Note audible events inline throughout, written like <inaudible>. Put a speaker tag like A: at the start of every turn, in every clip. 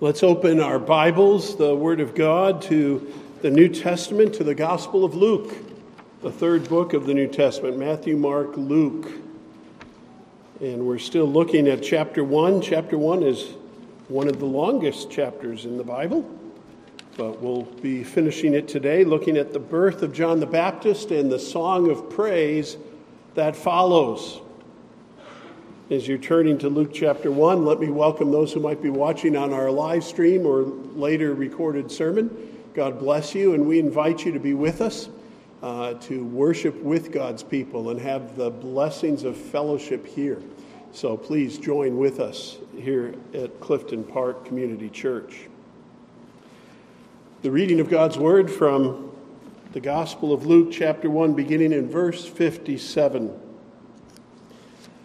A: Let's open our Bibles, the Word of God, to the New Testament, to the Gospel of Luke, the third book of the New Testament Matthew, Mark, Luke. And we're still looking at chapter 1. Chapter 1 is one of the longest chapters in the Bible, but we'll be finishing it today, looking at the birth of John the Baptist and the song of praise that follows. As you're turning to Luke chapter 1, let me welcome those who might be watching on our live stream or later recorded sermon. God bless you, and we invite you to be with us uh, to worship with God's people and have the blessings of fellowship here. So please join with us here at Clifton Park Community Church. The reading of God's Word from the Gospel of Luke, chapter 1, beginning in verse 57.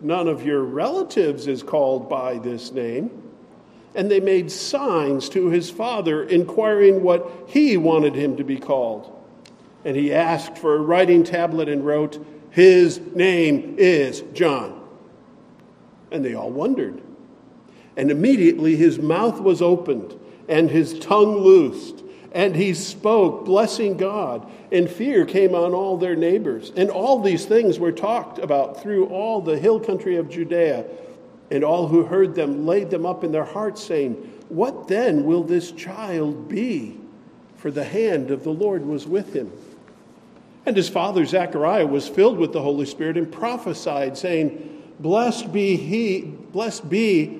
A: None of your relatives is called by this name. And they made signs to his father, inquiring what he wanted him to be called. And he asked for a writing tablet and wrote, His name is John. And they all wondered. And immediately his mouth was opened and his tongue loosed and he spoke, blessing God, and fear came on all their neighbors. And all these things were talked about through all the hill country of Judea. And all who heard them laid them up in their hearts, saying, What then will this child be? For the hand of the Lord was with him. And his father Zechariah was filled with the Holy Spirit and prophesied, saying, Blessed be he, blessed be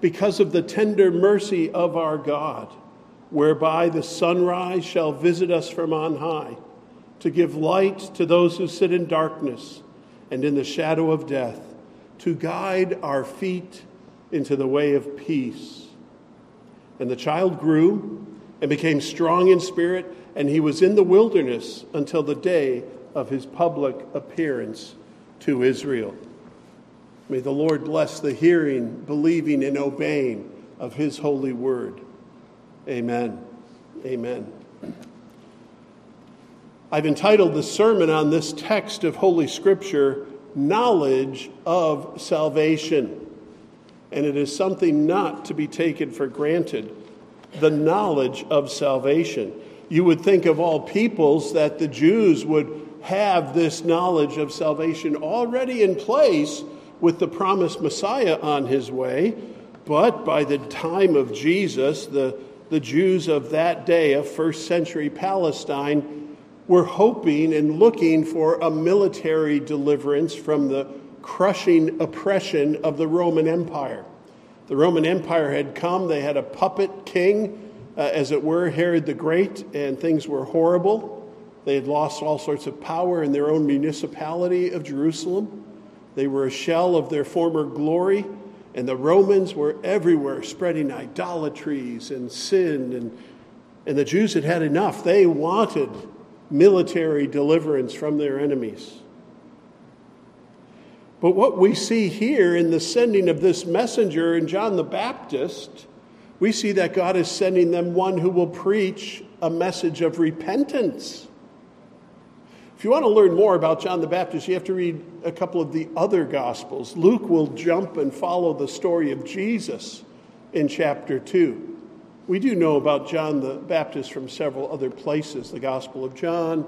A: because of the tender mercy of our God, whereby the sunrise shall visit us from on high, to give light to those who sit in darkness and in the shadow of death, to guide our feet into the way of peace. And the child grew and became strong in spirit, and he was in the wilderness until the day of his public appearance to Israel. May the Lord bless the hearing, believing, and obeying of his holy word. Amen. Amen. I've entitled the sermon on this text of Holy Scripture, Knowledge of Salvation. And it is something not to be taken for granted the knowledge of salvation. You would think of all peoples that the Jews would have this knowledge of salvation already in place with the promised Messiah on his way. But by the time of Jesus, the, the Jews of that day, of first century Palestine, were hoping and looking for a military deliverance from the crushing oppression of the Roman Empire. The Roman Empire had come, they had a puppet king, uh, as it were, Herod the Great, and things were horrible. They had lost all sorts of power in their own municipality of Jerusalem. They were a shell of their former glory, and the Romans were everywhere spreading idolatries and sin. And, and the Jews had had enough. They wanted military deliverance from their enemies. But what we see here in the sending of this messenger in John the Baptist, we see that God is sending them one who will preach a message of repentance If you want to learn more about John the Baptist, you have to read a couple of the other Gospels. Luke will jump and follow the story of Jesus in chapter 2. We do know about John the Baptist from several other places, the Gospel of John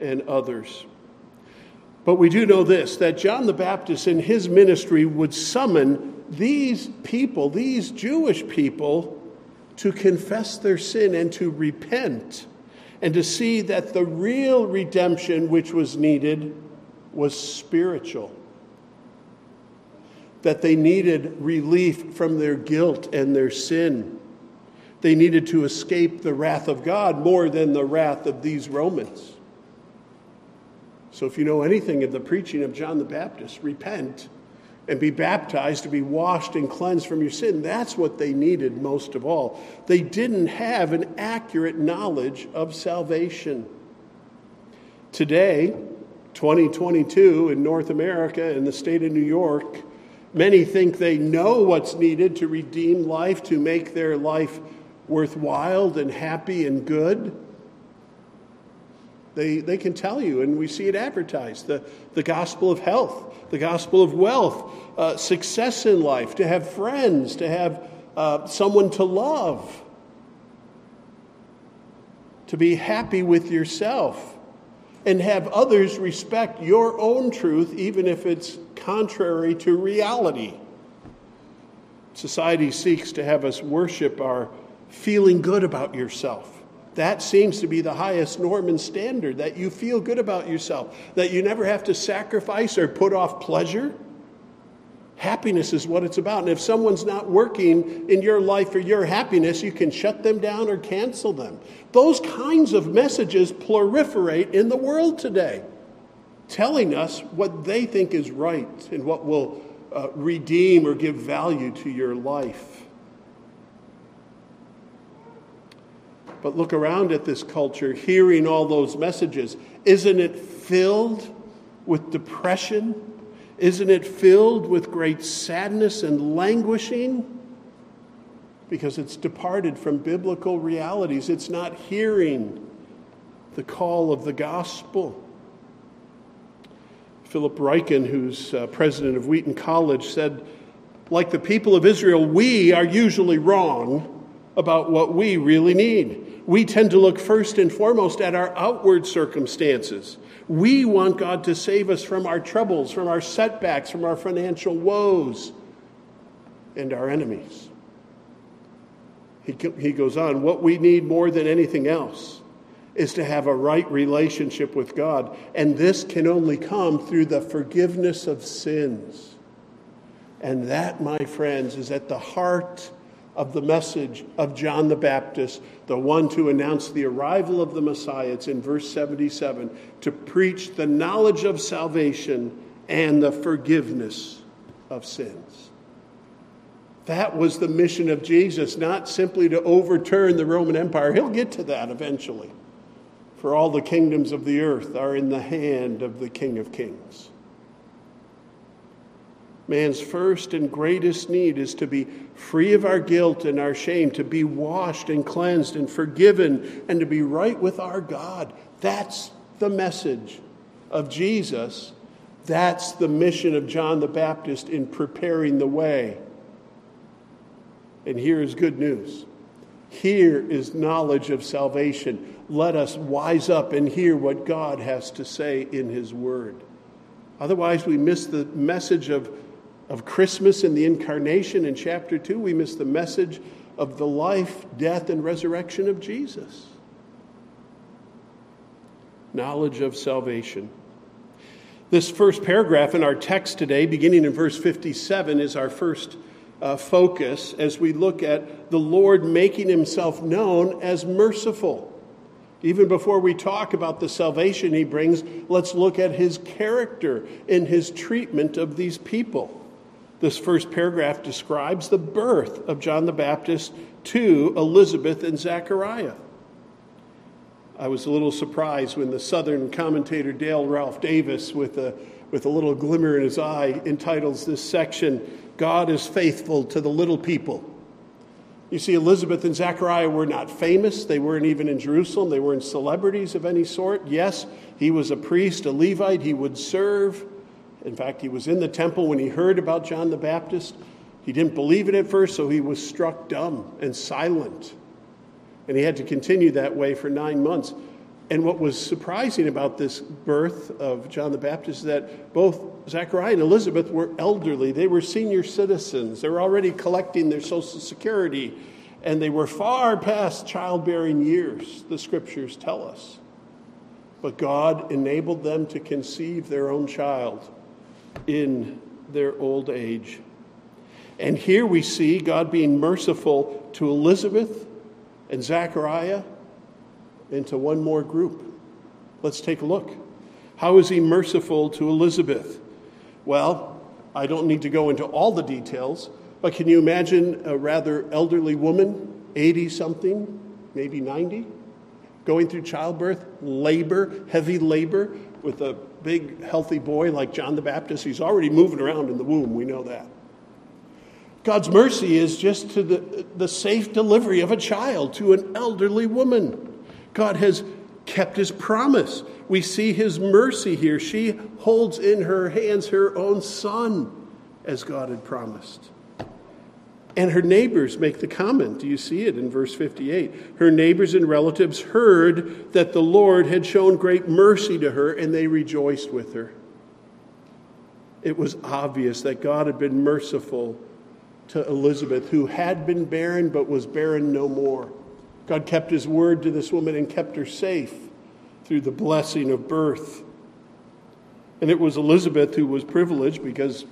A: and others. But we do know this that John the Baptist in his ministry would summon these people, these Jewish people, to confess their sin and to repent and to see that the real redemption which was needed was spiritual. That they needed relief from their guilt and their sin. They needed to escape the wrath of God more than the wrath of these Romans. So, if you know anything of the preaching of John the Baptist, repent and be baptized to be washed and cleansed from your sin. That's what they needed most of all. They didn't have an accurate knowledge of salvation. Today, 2022 in North America in the state of New York, many think they know what's needed to redeem life, to make their life worthwhile and happy and good. They, they can tell you, and we see it advertised the, the gospel of health, the gospel of wealth, uh, success in life, to have friends, to have uh, someone to love, to be happy with yourself, and have others respect your own truth, even if it's contrary to reality. Society seeks to have us worship our feeling good about yourself that seems to be the highest norm and standard that you feel good about yourself, that you never have to sacrifice or put off pleasure. Happiness is what it's about. And if someone's not working in your life for your happiness, you can shut them down or cancel them. Those kinds of messages proliferate in the world today, telling us what they think is right and what will uh, redeem or give value to your life. But look around at this culture, hearing all those messages. Isn't it filled with depression? Isn't it filled with great sadness and languishing? Because it's departed from biblical realities. It's not hearing the call of the gospel. Philip Ryken, who's uh, president of Wheaton College, said, like the people of Israel, we are usually wrong about what we really need we tend to look first and foremost at our outward circumstances. We want God to save us from our troubles, from our setbacks, from our financial woes, and our enemies. He, he goes on, what we need more than anything else is to have a right relationship with God. And this can only come through the forgiveness of sins. And that, my friends, is at the heart of the message of John the Baptist, the one to announce the arrival of the Messiah. It's in verse 77 to preach the knowledge of salvation and the forgiveness of sins. That was the mission of Jesus, not simply to overturn the Roman Empire. He'll get to that eventually. For all the kingdoms of the earth are in the hand of the King of Kings. Man's first and greatest need is to be free of our guilt and our shame, to be washed and cleansed and forgiven, and to be right with our God. That's the message of Jesus. That's the mission of John the Baptist in preparing the way. And here is good news. Here is knowledge of salvation. Let us wise up and hear what God has to say in His Word. Otherwise, we miss the message of of Christmas and the incarnation in chapter 2, we miss the message of the life, death, and resurrection of Jesus. Knowledge of salvation. This first paragraph in our text today, beginning in verse 57, is our first uh, focus as we look at the Lord making himself known as merciful. Even before we talk about the salvation he brings, let's look at his character in his treatment of these people. This first paragraph describes the birth of John the Baptist to Elizabeth and Zechariah. I was a little surprised when the Southern commentator Dale Ralph Davis, with a, with a little glimmer in his eye, entitles this section, God is faithful to the little people. You see, Elizabeth and Zechariah were not famous. They weren't even in Jerusalem. They weren't celebrities of any sort. Yes, he was a priest, a Levite. He would serve. In fact, he was in the temple when he heard about John the Baptist. He didn't believe it at first, so he was struck dumb and silent. And he had to continue that way for nine months. And what was surprising about this birth of John the Baptist is that both Zachariah and Elizabeth were elderly. They were senior citizens. They were already collecting their Social Security, and they were far past childbearing years, the scriptures tell us. But God enabled them to conceive their own child in their old age. And here we see God being merciful to Elizabeth and Zechariah to one more group. Let's take a look. How is he merciful to Elizabeth? Well, I don't need to go into all the details, but can you imagine a rather elderly woman, 80 something, maybe 90, going through childbirth, labor, heavy labor, with a big, healthy boy like John the Baptist? He's already moving around in the womb, we know that. God's mercy is just to the, the safe delivery of a child to an elderly woman. God has kept his promise. We see his mercy here. She holds in her hands her own son, as God had promised. And her neighbors make the comment. Do you see it in verse 58? Her neighbors and relatives heard that the Lord had shown great mercy to her, and they rejoiced with her. It was obvious that God had been merciful to Elizabeth, who had been barren but was barren no more. God kept his word to this woman and kept her safe through the blessing of birth. And it was Elizabeth who was privileged because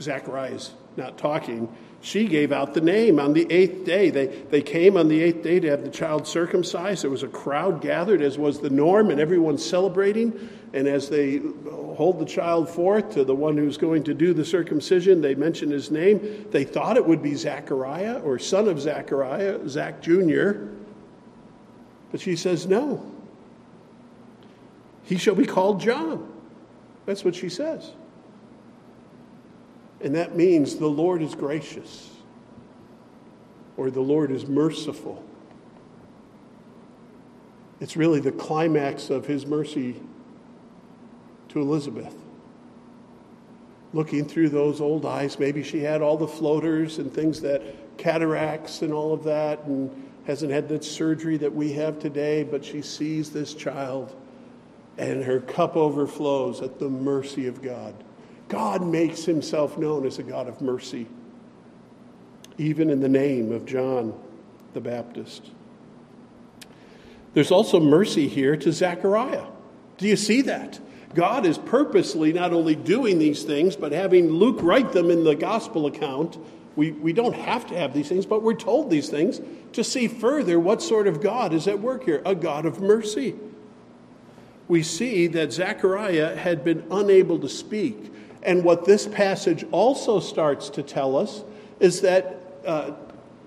A: Zachariah is not talking. She gave out the name on the eighth day. They, they came on the eighth day to have the child circumcised. There was a crowd gathered, as was the norm, and everyone celebrating. And as they hold the child forth to the one who's going to do the circumcision, they mention his name. They thought it would be Zachariah or son of Zachariah, Zach Jr. But she says, no. He shall be called John. That's what she says. And that means the Lord is gracious or the Lord is merciful. It's really the climax of his mercy to Elizabeth. Looking through those old eyes, maybe she had all the floaters and things that cataracts and all of that, and hasn't had the surgery that we have today, but she sees this child and her cup overflows at the mercy of God. God makes himself known as a God of mercy, even in the name of John the Baptist. There's also mercy here to Zechariah. Do you see that? God is purposely not only doing these things, but having Luke write them in the gospel account. We, we don't have to have these things, but we're told these things to see further what sort of God is at work here a God of mercy. We see that Zechariah had been unable to speak and what this passage also starts to tell us is that uh,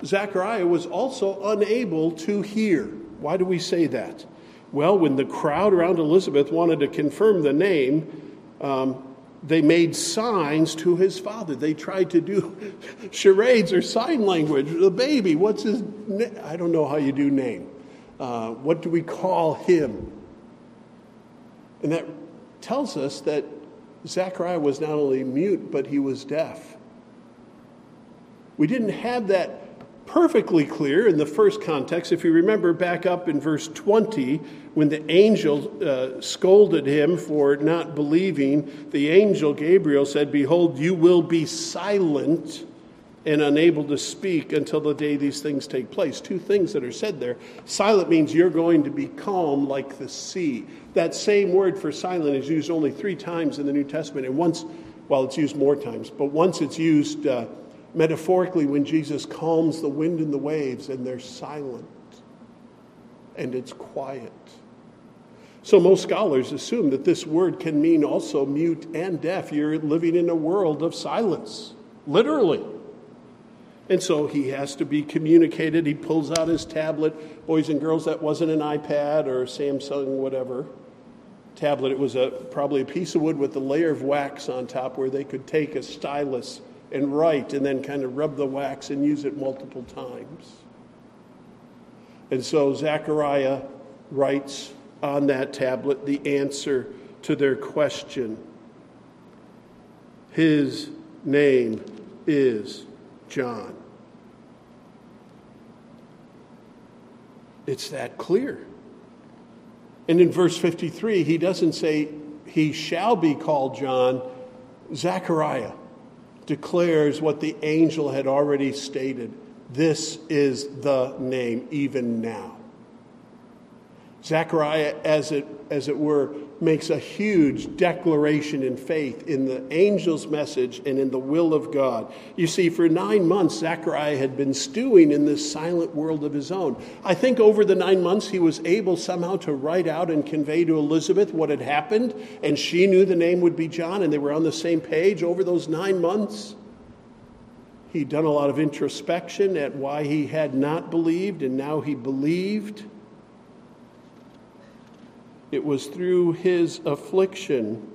A: Zechariah was also unable to hear. Why do we say that? Well, when the crowd around Elizabeth wanted to confirm the name, um, they made signs to his father. They tried to do <laughs> charades or sign language. The baby, what's his name? I don't know how you do name. Uh, what do we call him? And that tells us that Zechariah was not only mute, but he was deaf. We didn't have that perfectly clear in the first context. If you remember back up in verse 20, when the angel uh, scolded him for not believing, the angel Gabriel said, Behold, you will be silent and unable to speak until the day these things take place. Two things that are said there. Silent means you're going to be calm like the sea. That same word for silent is used only three times in the New Testament, and once, well, it's used more times, but once it's used uh, metaphorically when Jesus calms the wind and the waves and they're silent and it's quiet. So most scholars assume that this word can mean also mute and deaf. You're living in a world of silence, literally. And so he has to be communicated. He pulls out his tablet. Boys and girls, that wasn't an iPad or Samsung, whatever tablet. It was a, probably a piece of wood with a layer of wax on top where they could take a stylus and write and then kind of rub the wax and use it multiple times. And so Zechariah writes on that tablet the answer to their question. His name is John. It's that clear. And in verse 53, he doesn't say he shall be called John. Zechariah declares what the angel had already stated this is the name, even now. Zechariah, as it, as it were, makes a huge declaration in faith in the angel's message and in the will of God. You see, for nine months, Zechariah had been stewing in this silent world of his own. I think over the nine months, he was able somehow to write out and convey to Elizabeth what had happened, and she knew the name would be John, and they were on the same page over those nine months. He'd done a lot of introspection at why he had not believed, and now he believed. It was through his affliction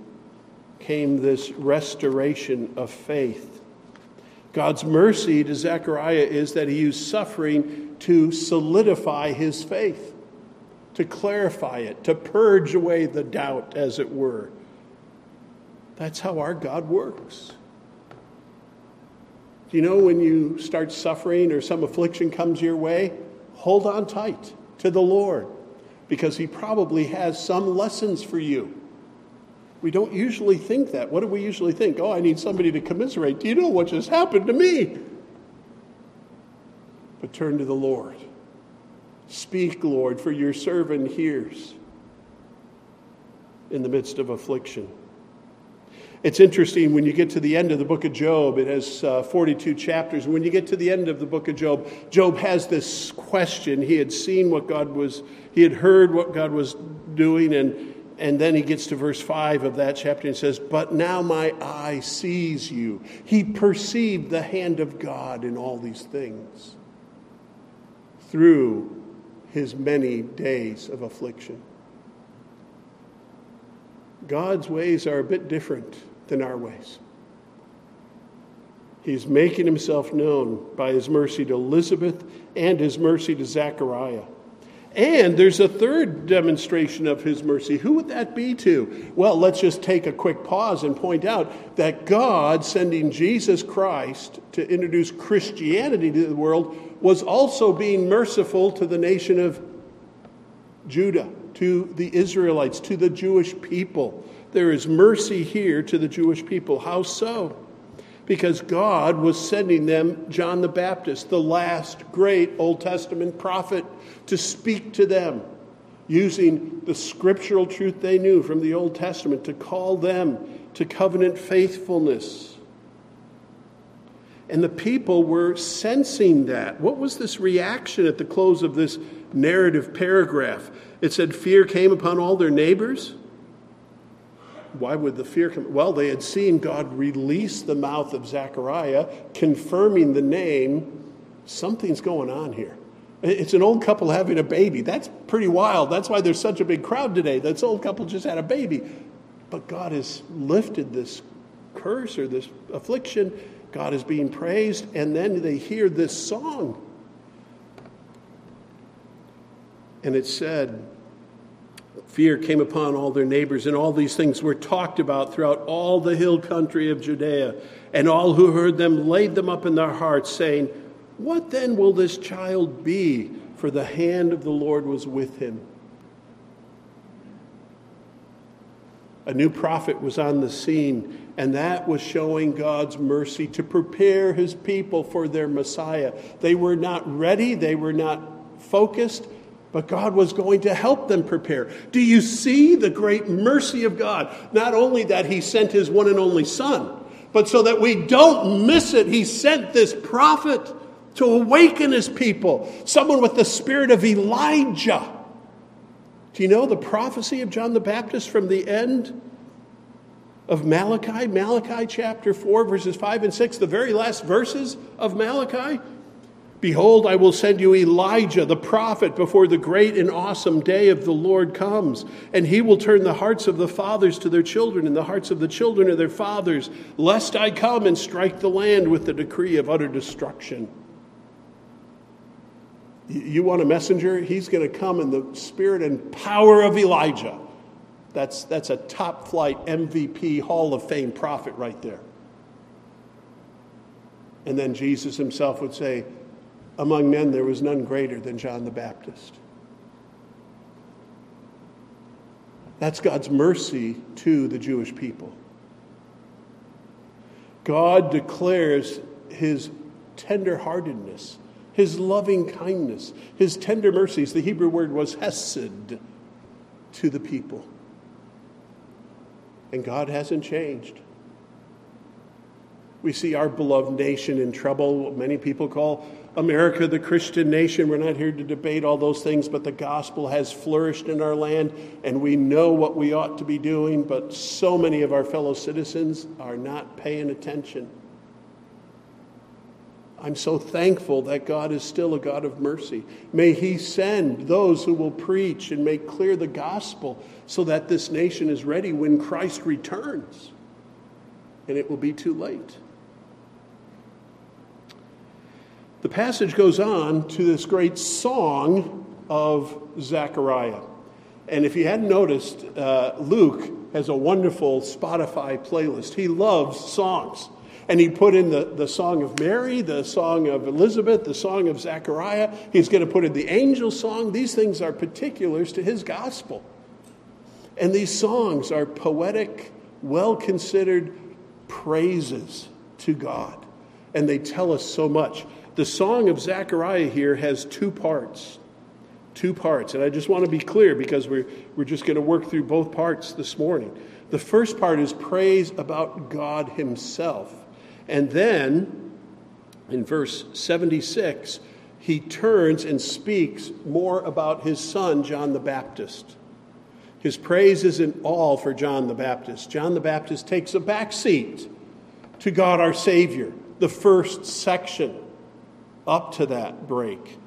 A: came this restoration of faith. God's mercy to Zechariah is that he used suffering to solidify his faith, to clarify it, to purge away the doubt, as it were. That's how our God works. Do you know when you start suffering or some affliction comes your way? Hold on tight to the Lord because He probably has some lessons for you. We don't usually think that. What do we usually think? Oh, I need somebody to commiserate. Do you know what just happened to me? But turn to the Lord. Speak, Lord, for your servant hears in the midst of affliction. It's interesting when you get to the end of the book of Job, it has uh, 42 chapters. When you get to the end of the book of Job, Job has this question. He had seen what God was, he had heard what God was doing, and, and then he gets to verse 5 of that chapter and says, But now my eye sees you. He perceived the hand of God in all these things through his many days of affliction. God's ways are a bit different than our ways. He's making himself known by his mercy to Elizabeth and his mercy to Zechariah. And there's a third demonstration of his mercy. Who would that be to? Well, let's just take a quick pause and point out that God sending Jesus Christ to introduce Christianity to the world was also being merciful to the nation of Judah, to the Israelites, to the Jewish people. There is mercy here to the Jewish people. How so? Because God was sending them John the Baptist, the last great Old Testament prophet, to speak to them, using the scriptural truth they knew from the Old Testament to call them to covenant faithfulness. And the people were sensing that. What was this reaction at the close of this narrative paragraph? It said, Fear came upon all their neighbors why would the fear come? Well, they had seen God release the mouth of Zechariah, confirming the name. Something's going on here. It's an old couple having a baby. That's pretty wild. That's why there's such a big crowd today. This old couple just had a baby. But God has lifted this curse or this affliction. God is being praised. And then they hear this song. And it said, Fear came upon all their neighbors, and all these things were talked about throughout all the hill country of Judea. And all who heard them laid them up in their hearts, saying, What then will this child be? For the hand of the Lord was with him. A new prophet was on the scene, and that was showing God's mercy to prepare his people for their Messiah. They were not ready, they were not focused, but God was going to help them prepare. Do you see the great mercy of God? Not only that He sent His one and only Son, but so that we don't miss it, He sent this prophet to awaken His people, someone with the spirit of Elijah. Do you know the prophecy of John the Baptist from the end of Malachi? Malachi chapter 4, verses 5 and 6, the very last verses of Malachi? Behold, I will send you Elijah, the prophet, before the great and awesome day of the Lord comes. And he will turn the hearts of the fathers to their children, and the hearts of the children to their fathers, lest I come and strike the land with the decree of utter destruction. You want a messenger? He's going to come in the spirit and power of Elijah. That's, that's a top flight MVP Hall of Fame prophet right there. And then Jesus himself would say, Among men there was none greater than John the Baptist. That's God's mercy to the Jewish people. God declares his tenderheartedness, his loving kindness, his tender mercies. The Hebrew word was hesed to the people. And God hasn't changed. We see our beloved nation in trouble. what Many people call America the Christian nation. We're not here to debate all those things, but the gospel has flourished in our land, and we know what we ought to be doing, but so many of our fellow citizens are not paying attention. I'm so thankful that God is still a God of mercy. May He send those who will preach and make clear the gospel so that this nation is ready when Christ returns. And it will be too late. The passage goes on to this great song of Zechariah. And if you hadn't noticed, uh, Luke has a wonderful Spotify playlist. He loves songs. And he put in the, the song of Mary, the song of Elizabeth, the song of Zechariah. He's going to put in the angel song. These things are particulars to his gospel. And these songs are poetic, well considered praises to God. And they tell us so much. The song of Zechariah here has two parts. Two parts. And I just want to be clear because we're, we're just going to work through both parts this morning. The first part is praise about God Himself. And then in verse 76, he turns and speaks more about his son, John the Baptist. His praise isn't all for John the Baptist. John the Baptist takes a back seat to God our Savior. The first section up to that break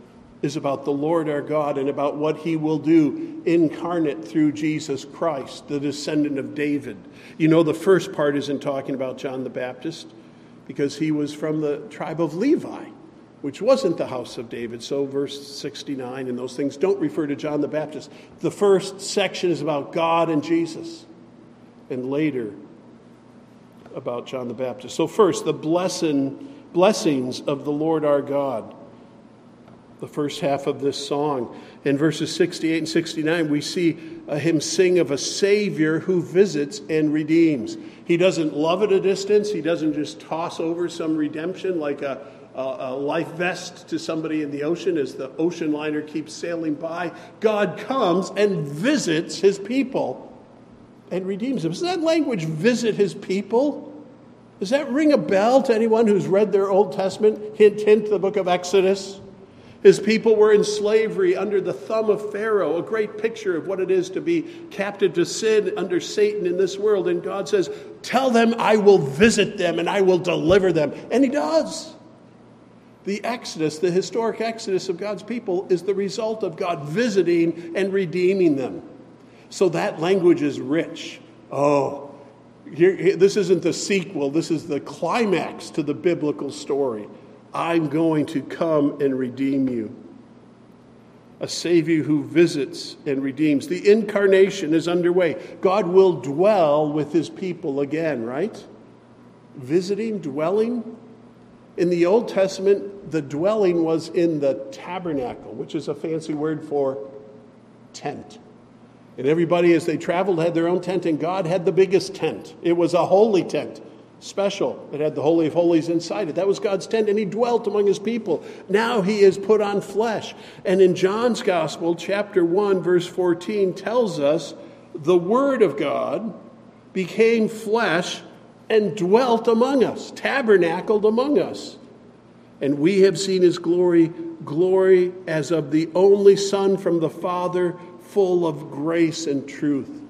A: is about the Lord our God and about what he will do incarnate through Jesus Christ, the descendant of David. You know, the first part isn't talking about John the Baptist because he was from the tribe of Levi, which wasn't the house of David. So, verse 69 and those things don't refer to John the Baptist. The first section is about God and Jesus, and later about John the Baptist. So, first, the blessing, blessings of the Lord our God. The first half of this song. In verses 68 and 69, we see uh, him sing of a Savior who visits and redeems. He doesn't love at a distance. He doesn't just toss over some redemption like a, a, life vest to somebody in the ocean as the ocean liner keeps sailing by. God comes and visits his people and redeems them. Does that language visit his people? Does that ring a bell to anyone who's read their Old Testament? Hint, hint, the book of Exodus. His people were in slavery under the thumb of Pharaoh, a great picture of what it is to be captive to sin under Satan in this world. And God says, Tell them I will visit them and I will deliver them. And He does. The Exodus, the historic Exodus of God's people, is the result of God visiting and redeeming them. So that language is rich. Oh, here, this isn't the sequel, this is the climax to the biblical story. I'm going to come and redeem you. A Savior who visits and redeems. The incarnation is underway. God will dwell with his people again, right? Visiting, dwelling. In the Old Testament, the dwelling was in the tabernacle, which is a fancy word for tent. And everybody, as they traveled, had their own tent, and God had the biggest tent. It was a holy tent special. It had the Holy of Holies inside it. That was God's tent, and He dwelt among His people. Now He is put on flesh. And in John's Gospel, chapter 1, verse 14, tells us the Word of God became flesh and dwelt among us, tabernacled among us. And we have seen His glory, glory as of the only Son from the Father, full of grace and truth.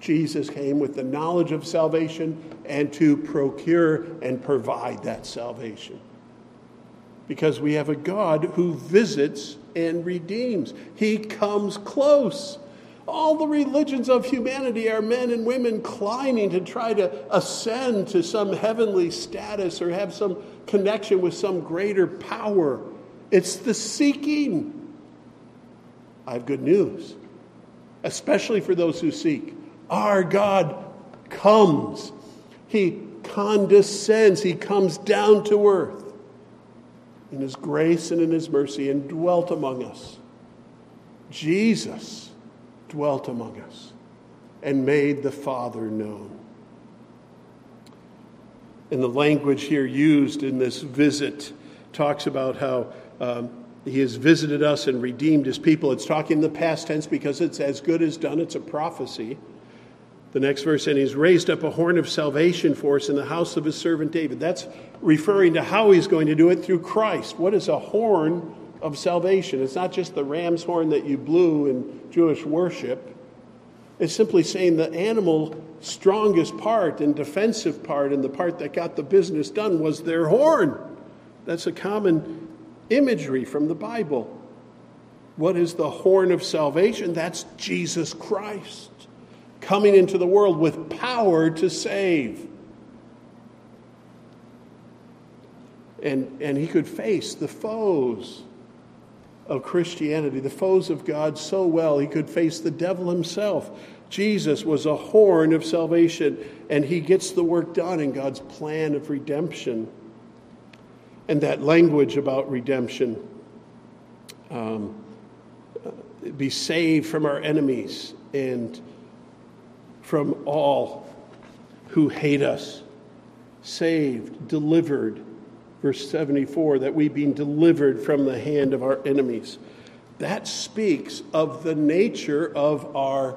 A: Jesus came with the knowledge of salvation and to procure and provide that salvation. because we have a God who visits and redeems. He comes close. All the religions of humanity are men and women climbing to try to ascend to some heavenly status or have some connection with some greater power. It's the seeking. I have good news, especially for those who seek. Our God comes, He condescends, He comes down to earth in His grace and in His mercy and dwelt among us. Jesus dwelt among us and made the Father known. And the language here used in this visit talks about how um, he has visited us and redeemed his people. It's talking in the past tense because it's as good as done, it's a prophecy. The next verse, and he's raised up a horn of salvation for us in the house of his servant David. That's referring to how he's going to do it through Christ. What is a horn of salvation? It's not just the ram's horn that you blew in Jewish worship. It's simply saying the animal strongest part and defensive part and the part that got the business done was their horn. That's a common imagery from the Bible. What is the horn of salvation? That's Jesus Christ coming into the world with power to save. And, and he could face the foes of Christianity, the foes of God, so well. He could face the devil himself. Jesus was a horn of salvation, and he gets the work done in God's plan of redemption. And that language about redemption um, be saved from our enemies and from all who hate us. Saved, delivered. Verse 74 that we've been delivered from the hand of our enemies. That speaks of the nature of our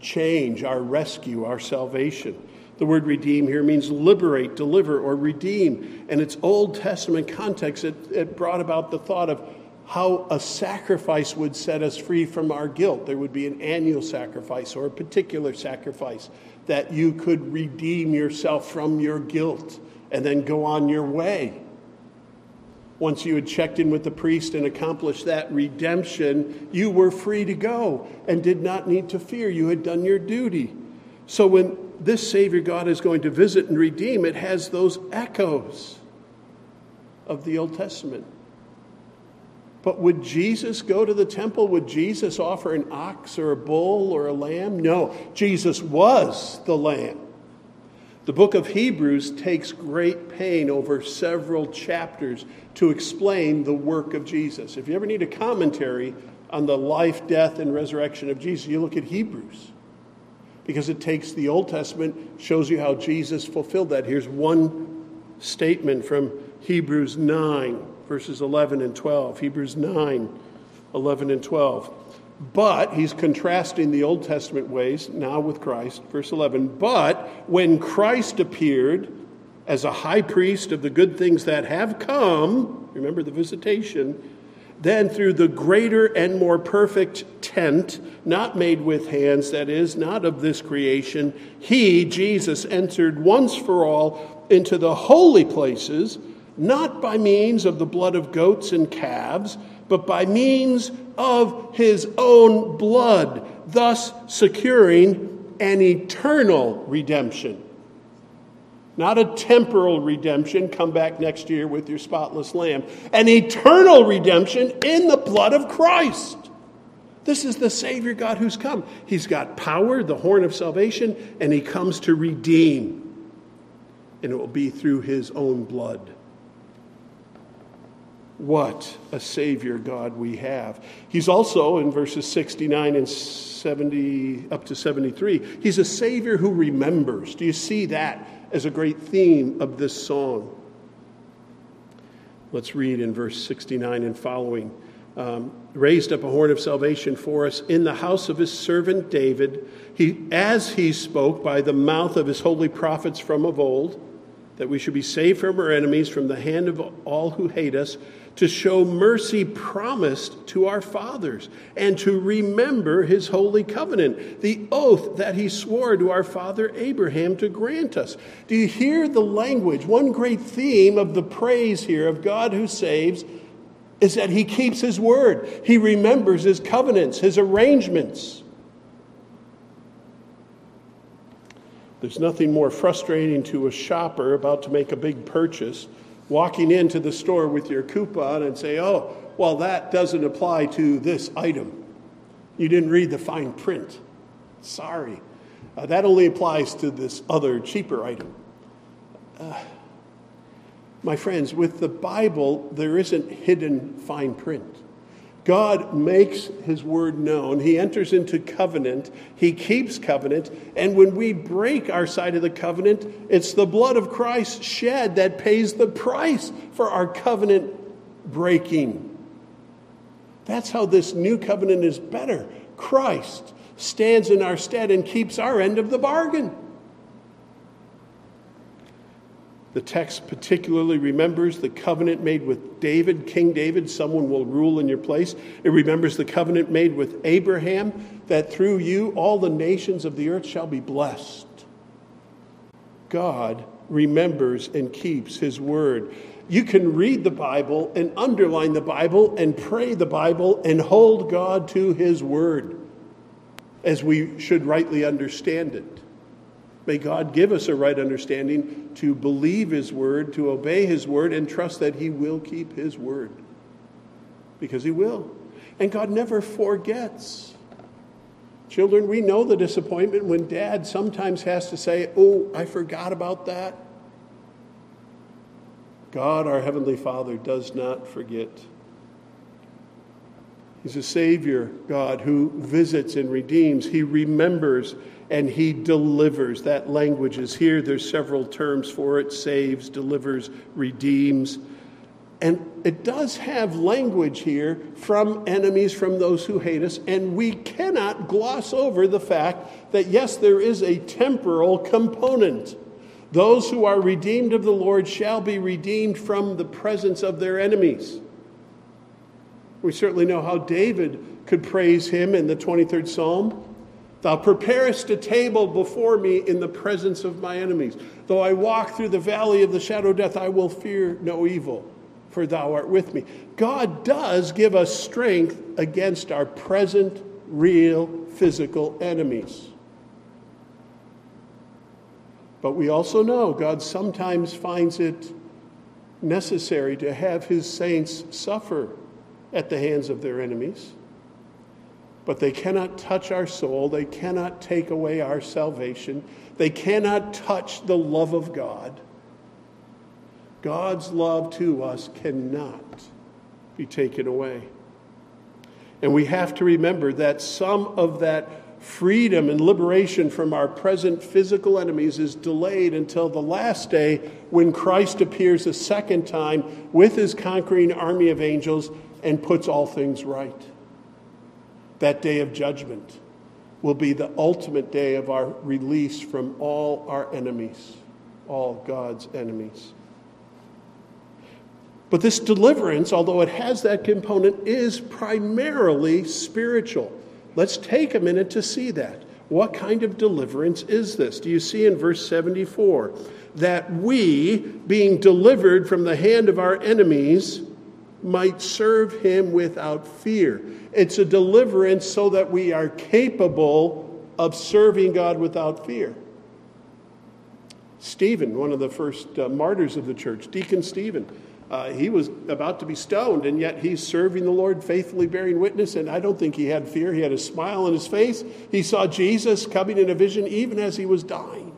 A: change, our rescue, our salvation. The word redeem here means liberate, deliver, or redeem. And its Old Testament context, it, it brought about the thought of how a sacrifice would set us free from our guilt. There would be an annual sacrifice or a particular sacrifice that you could redeem yourself from your guilt and then go on your way. Once you had checked in with the priest and accomplished that redemption, you were free to go and did not need to fear. You had done your duty. So when this Savior God is going to visit and redeem, it has those echoes of the Old Testament. But would Jesus go to the temple? Would Jesus offer an ox or a bull or a lamb? No, Jesus was the lamb. The book of Hebrews takes great pain over several chapters to explain the work of Jesus. If you ever need a commentary on the life, death, and resurrection of Jesus, you look at Hebrews because it takes the Old Testament, shows you how Jesus fulfilled that. Here's one statement from Hebrews 9 verses 11 and 12. Hebrews 9, 11 and 12. But he's contrasting the Old Testament ways now with Christ. Verse 11. But when Christ appeared as a high priest of the good things that have come, remember the visitation, then through the greater and more perfect tent, not made with hands, that is, not of this creation, he, Jesus, entered once for all into the holy places not by means of the blood of goats and calves, but by means of his own blood, thus securing an eternal redemption. Not a temporal redemption, come back next year with your spotless lamb. An eternal redemption in the blood of Christ. This is the Savior God who's come. He's got power, the horn of salvation, and he comes to redeem. And it will be through his own blood. What a Savior God we have. He's also, in verses 69 and 70, up to 73, He's a Savior who remembers. Do you see that as a great theme of this song? Let's read in verse 69 and following. Um, raised up a horn of salvation for us in the house of his servant David, he, as he spoke by the mouth of his holy prophets from of old that we should be saved from our enemies, from the hand of all who hate us, to show mercy promised to our fathers, and to remember his holy covenant, the oath that he swore to our father Abraham to grant us. Do you hear the language? One great theme of the praise here of God who saves is that he keeps his word, he remembers his covenants, his arrangements. There's nothing more frustrating to a shopper about to make a big purchase, walking into the store with your coupon and say, oh, well, that doesn't apply to this item. You didn't read the fine print. Sorry. Uh, that only applies to this other cheaper item. Uh, my friends, with the Bible, there isn't hidden fine print. God makes his word known. He enters into covenant. He keeps covenant. And when we break our side of the covenant, it's the blood of Christ shed that pays the price for our covenant breaking. That's how this new covenant is better. Christ stands in our stead and keeps our end of the bargain. The text particularly remembers the covenant made with David, King David, someone will rule in your place. It remembers the covenant made with Abraham, that through you all the nations of the earth shall be blessed. God remembers and keeps his word. You can read the Bible and underline the Bible and pray the Bible and hold God to his word as we should rightly understand it. May God give us a right understanding to believe His word, to obey His word, and trust that He will keep His word. Because He will. And God never forgets. Children, we know the disappointment when dad sometimes has to say, Oh, I forgot about that. God, our Heavenly Father, does not forget. He's a Savior, God, who visits and redeems. He remembers and he delivers. That language is here. There's several terms for it saves, delivers, redeems. And it does have language here from enemies, from those who hate us. And we cannot gloss over the fact that, yes, there is a temporal component. Those who are redeemed of the Lord shall be redeemed from the presence of their enemies. We certainly know how David could praise him in the 23rd Psalm. Thou preparest a table before me in the presence of my enemies. Though I walk through the valley of the shadow of death, I will fear no evil, for thou art with me. God does give us strength against our present, real, physical enemies. But we also know God sometimes finds it necessary to have his saints suffer at the hands of their enemies but they cannot touch our soul. They cannot take away our salvation. They cannot touch the love of God. God's love to us cannot be taken away. And we have to remember that some of that freedom and liberation from our present physical enemies is delayed until the last day when Christ appears a second time with his conquering army of angels and puts all things right. That day of judgment will be the ultimate day of our release from all our enemies, all God's enemies. But this deliverance, although it has that component, is primarily spiritual. Let's take a minute to see that. What kind of deliverance is this? Do you see in verse 74 that we, being delivered from the hand of our enemies, might serve him without fear? It's a deliverance so that we are capable of serving God without fear. Stephen, one of the first uh, martyrs of the church, Deacon Stephen, uh, he was about to be stoned, and yet he's serving the Lord, faithfully bearing witness. And I don't think he had fear. He had a smile on his face. He saw Jesus coming in a vision even as he was dying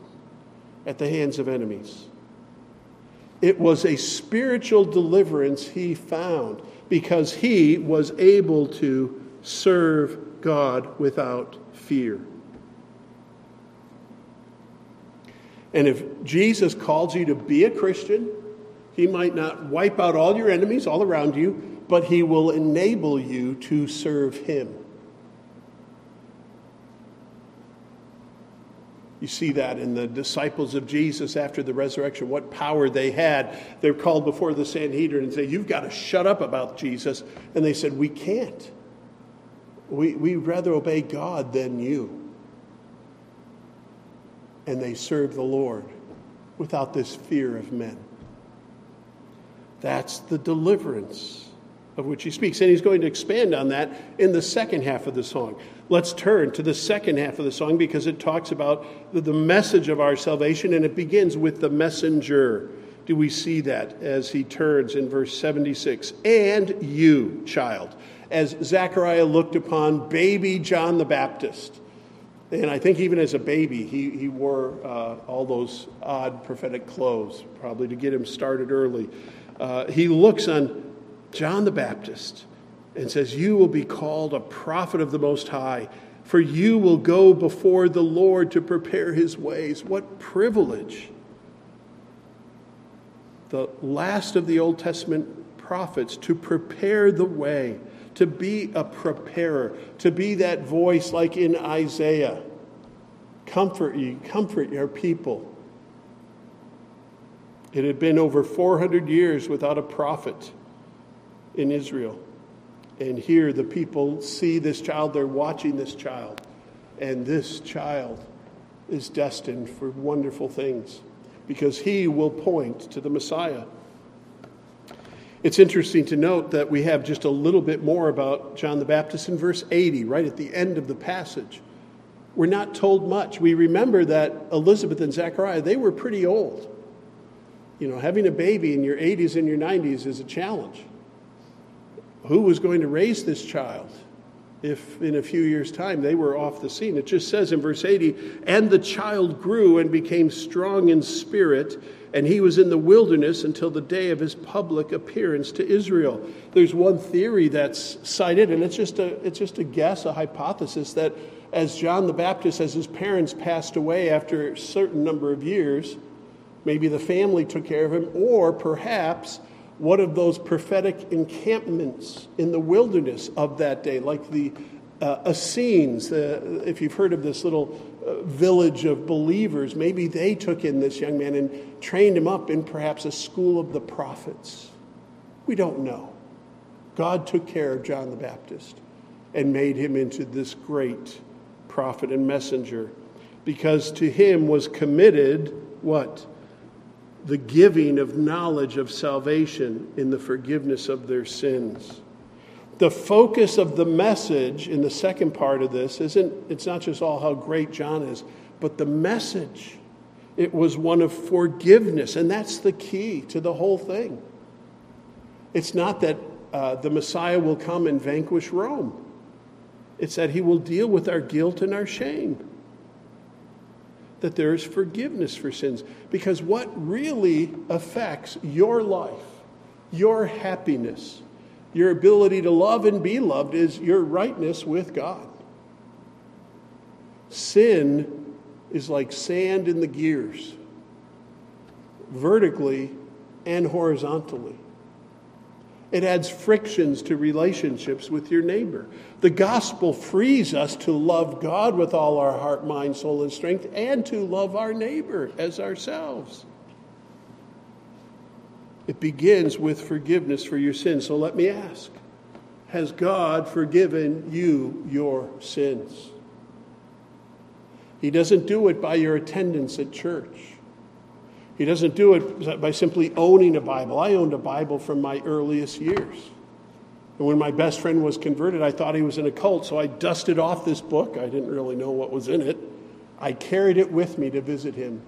A: at the hands of enemies. It was a spiritual deliverance he found because he was able to serve God without fear. And if Jesus calls you to be a Christian, he might not wipe out all your enemies all around you, but he will enable you to serve him. You see that in the disciples of Jesus after the resurrection, what power they had. They're called before the Sanhedrin and say, You've got to shut up about Jesus. And they said, We can't. We, we'd rather obey God than you. And they serve the Lord without this fear of men. That's the deliverance of which he speaks. And he's going to expand on that in the second half of the song. Let's turn to the second half of the song because it talks about the message of our salvation and it begins with the messenger. Do we see that as he turns in verse 76? And you, child, as Zechariah looked upon baby John the Baptist. And I think even as a baby, he, he wore uh, all those odd prophetic clothes, probably to get him started early. Uh, he looks on John the Baptist and says, You will be called a prophet of the Most High, for you will go before the Lord to prepare his ways. What privilege! The last of the Old Testament prophets to prepare the way, to be a preparer, to be that voice like in Isaiah. Comfort ye, comfort your people. It had been over 400 years without a prophet in Israel. And here the people see this child, they're watching this child, and this child is destined for wonderful things because he will point to the Messiah. It's interesting to note that we have just a little bit more about John the Baptist in verse 80, right at the end of the passage. We're not told much. We remember that Elizabeth and Zechariah, they were pretty old. You know, having a baby in your 80s and your 90s is a challenge who was going to raise this child if in a few years' time they were off the scene. It just says in verse 80 and the child grew and became strong in spirit, and he was in the wilderness until the day of his public appearance to Israel. There's one theory that's cited, and it's just a, it's just a guess, a hypothesis, that as John the Baptist, as his parents passed away after a certain number of years, maybe the family took care of him, or perhaps one of those prophetic encampments in the wilderness of that day, like the uh, Essenes, uh, if you've heard of this little uh, village of believers, maybe they took in this young man and trained him up in perhaps a school of the prophets. We don't know. God took care of John the Baptist and made him into this great prophet and messenger because to him was committed what? The giving of knowledge of salvation in the forgiveness of their sins. The focus of the message in the second part of this isn't, it's not just all how great John is, but the message. It was one of forgiveness, and that's the key to the whole thing. It's not that uh, the Messiah will come and vanquish Rome, it's that he will deal with our guilt and our shame that there is forgiveness for sins. Because what really affects your life, your happiness, your ability to love and be loved is your rightness with God. Sin is like sand in the gears, vertically and horizontally. It adds frictions to relationships with your neighbor. The gospel frees us to love God with all our heart, mind, soul, and strength, and to love our neighbor as ourselves. It begins with forgiveness for your sins. So let me ask Has God forgiven you your sins? He doesn't do it by your attendance at church. He doesn't do it by simply owning a Bible. I owned a Bible from my earliest years. And when my best friend was converted, I thought he was in a cult, so I dusted off this book. I didn't really know what was in it. I carried it with me to visit him.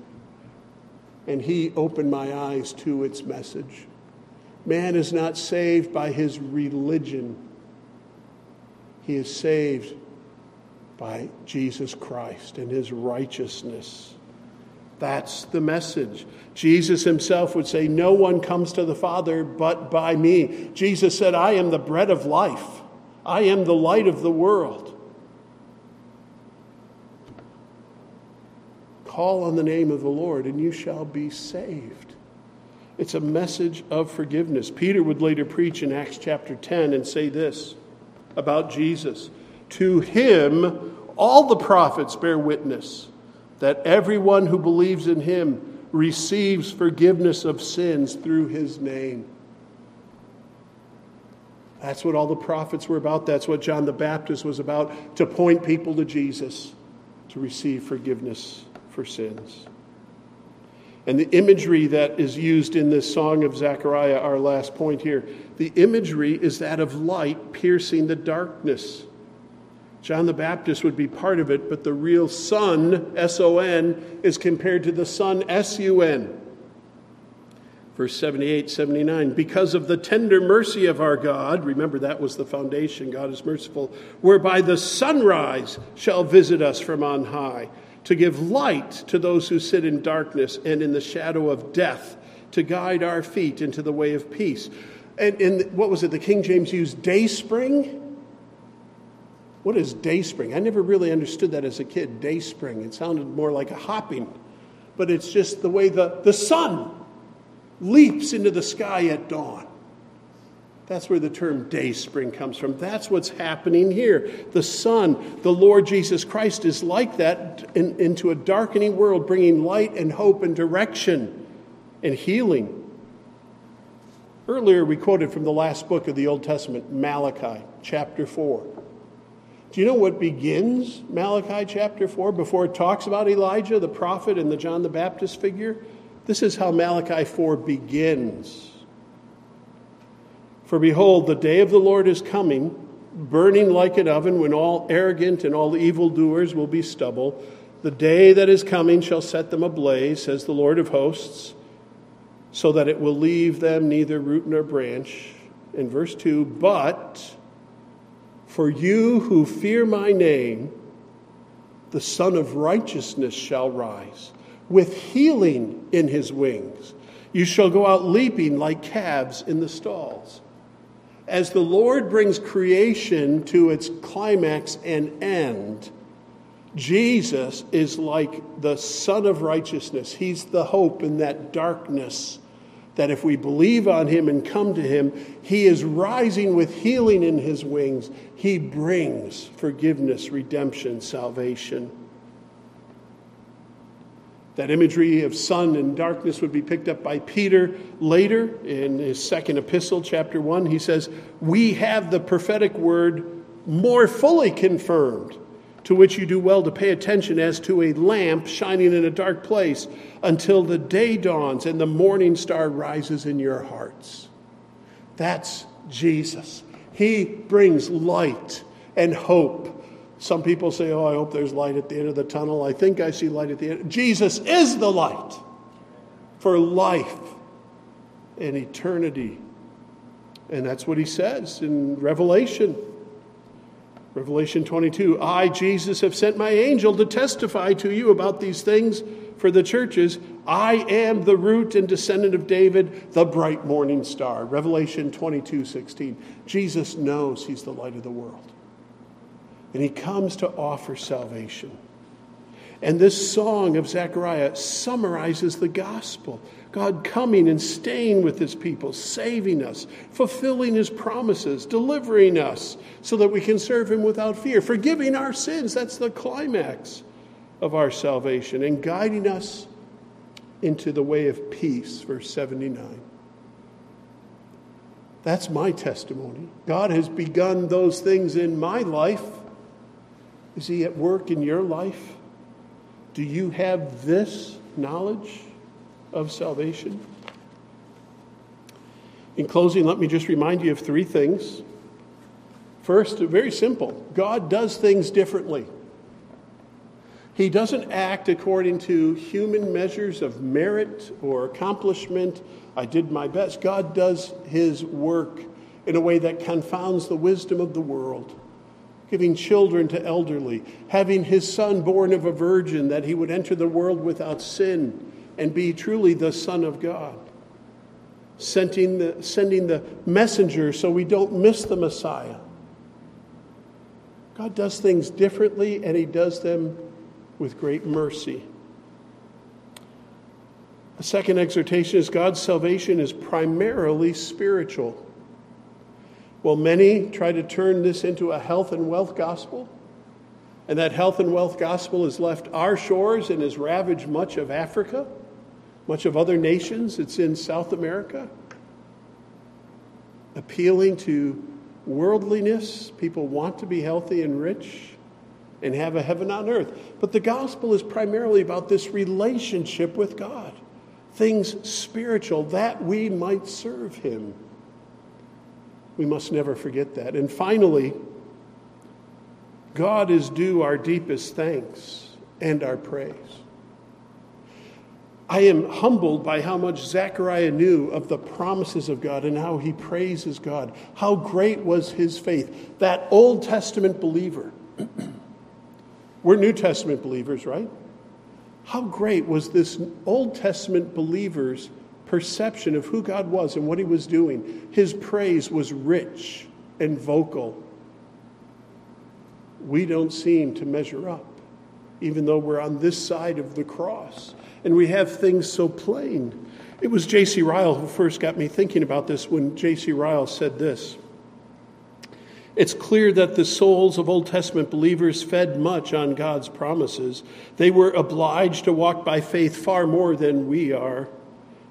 A: And he opened my eyes to its message. Man is not saved by his religion, he is saved by Jesus Christ and his righteousness. That's the message. Jesus himself would say, No one comes to the Father but by me. Jesus said, I am the bread of life, I am the light of the world. Call on the name of the Lord, and you shall be saved. It's a message of forgiveness. Peter would later preach in Acts chapter 10 and say this about Jesus To him, all the prophets bear witness that everyone who believes in him receives forgiveness of sins through his name. That's what all the prophets were about. That's what John the Baptist was about to point people to Jesus, to receive forgiveness for sins. And the imagery that is used in this song of Zechariah, our last point here, the imagery is that of light piercing the darkness. John the Baptist would be part of it, but the real sun, S O N, is compared to the sun, S U N. Verse 78, 79, because of the tender mercy of our God, remember that was the foundation, God is merciful, whereby the sunrise shall visit us from on high, to give light to those who sit in darkness and in the shadow of death, to guide our feet into the way of peace. And, and what was it, the King James used day spring? What is day spring? I never really understood that as a kid, day spring. It sounded more like a hopping, but it's just the way the, the sun leaps into the sky at dawn. That's where the term day spring comes from. That's what's happening here. The sun, the Lord Jesus Christ, is like that in, into a darkening world, bringing light and hope and direction and healing. Earlier, we quoted from the last book of the Old Testament, Malachi, chapter 4. Do you know what begins Malachi chapter 4 before it talks about Elijah, the prophet, and the John the Baptist figure? This is how Malachi 4 begins. For behold, the day of the Lord is coming, burning like an oven, when all arrogant and all evildoers will be stubble. The day that is coming shall set them ablaze, says the Lord of hosts, so that it will leave them neither root nor branch. In verse 2, but for you who fear my name, the Sun of Righteousness shall rise with healing in his wings. You shall go out leaping like calves in the stalls. As the Lord brings creation to its climax and end, Jesus is like the Son of Righteousness. He's the hope in that darkness that if we believe on him and come to him, he is rising with healing in his wings. He brings forgiveness, redemption, salvation. That imagery of sun and darkness would be picked up by Peter later in his second epistle, chapter 1. He says, We have the prophetic word more fully confirmed, to which you do well to pay attention as to a lamp shining in a dark place until the day dawns and the morning star rises in your hearts. That's Jesus. He brings light and hope some people say, Oh, I hope there's light at the end of the tunnel. I think I see light at the end. Jesus is the light for life and eternity. And that's what he says in Revelation. Revelation 22 I, Jesus, have sent my angel to testify to you about these things for the churches. I am the root and descendant of David, the bright morning star. Revelation 22 16. Jesus knows he's the light of the world and he comes to offer salvation. And this song of Zechariah summarizes the gospel God coming and staying with his people, saving us, fulfilling his promises, delivering us so that we can serve him without fear, forgiving our sins. That's the climax of our salvation, and guiding us into the way of peace. Verse 79. That's my testimony. God has begun those things in my life is He at work in your life? Do you have this knowledge of salvation? In closing, let me just remind you of three things. First, very simple God does things differently. He doesn't act according to human measures of merit or accomplishment. I did my best. God does his work in a way that confounds the wisdom of the world giving children to elderly, having his son born of a virgin that he would enter the world without sin and be truly the Son of God, sending the, sending the messenger so we don't miss the Messiah. God does things differently and he does them with great mercy. The second exhortation is God's salvation is primarily spiritual. Well, many try to turn this into a health and wealth gospel. And that health and wealth gospel has left our shores and has ravaged much of Africa, much of other nations. It's in South America. Appealing to worldliness, people want to be healthy and rich and have a heaven on earth. But the gospel is primarily about this relationship with God, things spiritual, that we might serve Him. We must never forget that. And finally, God is due our deepest thanks and our praise. I am humbled by how much Zechariah knew of the promises of God and how he praises God. How great was his faith. That Old Testament believer. <clears throat> We're New Testament believers, right? How great was this Old Testament believer's perception of who God was and what he was doing? His praise was rich and vocal. We don't seem to measure up, even though we're on this side of the cross and we have things so plain. It was J.C. Ryle who first got me thinking about this when J.C. Ryle said this. It's clear that the souls of Old Testament believers fed much on God's promises. They were obliged to walk by faith far more than we are.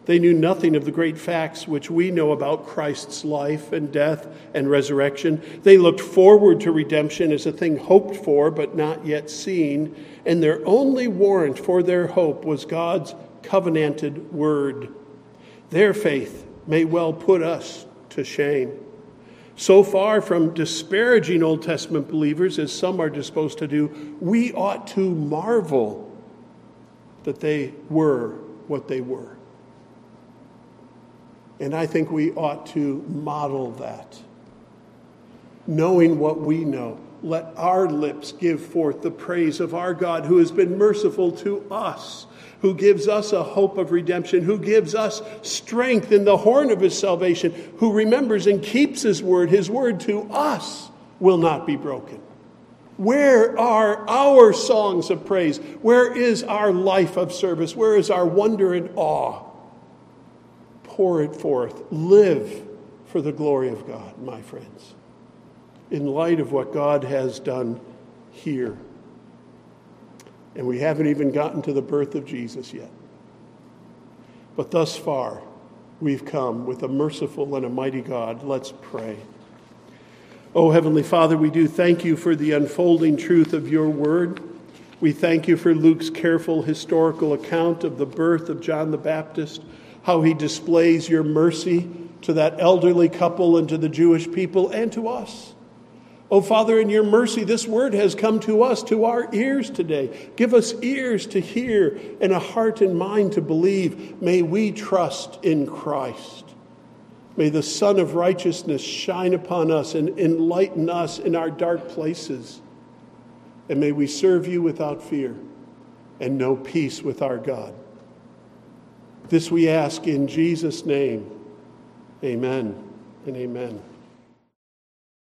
A: They knew nothing of the great facts which we know about Christ's life and death and resurrection. They looked forward to redemption as a thing hoped for but not yet seen, and their only warrant for their hope was God's covenanted word. Their faith may well put us to shame. So far from disparaging Old Testament believers, as some are disposed to do, we ought to marvel that they were what they were. And I think we ought to model that. Knowing what we know, let our lips give forth the praise of our God who has been merciful to us, who gives us a hope of redemption, who gives us strength in the horn of his salvation, who remembers and keeps his word. His word to us will not be broken. Where are our songs of praise? Where is our life of service? Where is our wonder and awe? Pour it forth. Live for the glory of God, my friends, in light of what God has done here. And we haven't even gotten to the birth of Jesus yet. But thus far, we've come with a merciful and a mighty God. Let's pray. Oh, Heavenly Father, we do thank you for the unfolding truth of your word. We thank you for Luke's careful historical account of the birth of John the Baptist how he displays your mercy to that elderly couple and to the Jewish people and to us. Oh, Father, in your mercy, this word has come to us, to our ears today. Give us ears to hear and a heart and mind to believe. May we trust in Christ. May the Sun of Righteousness shine upon us and enlighten us in our dark places. And may we serve you without fear and know peace with our God. This we ask in Jesus' name. Amen and amen.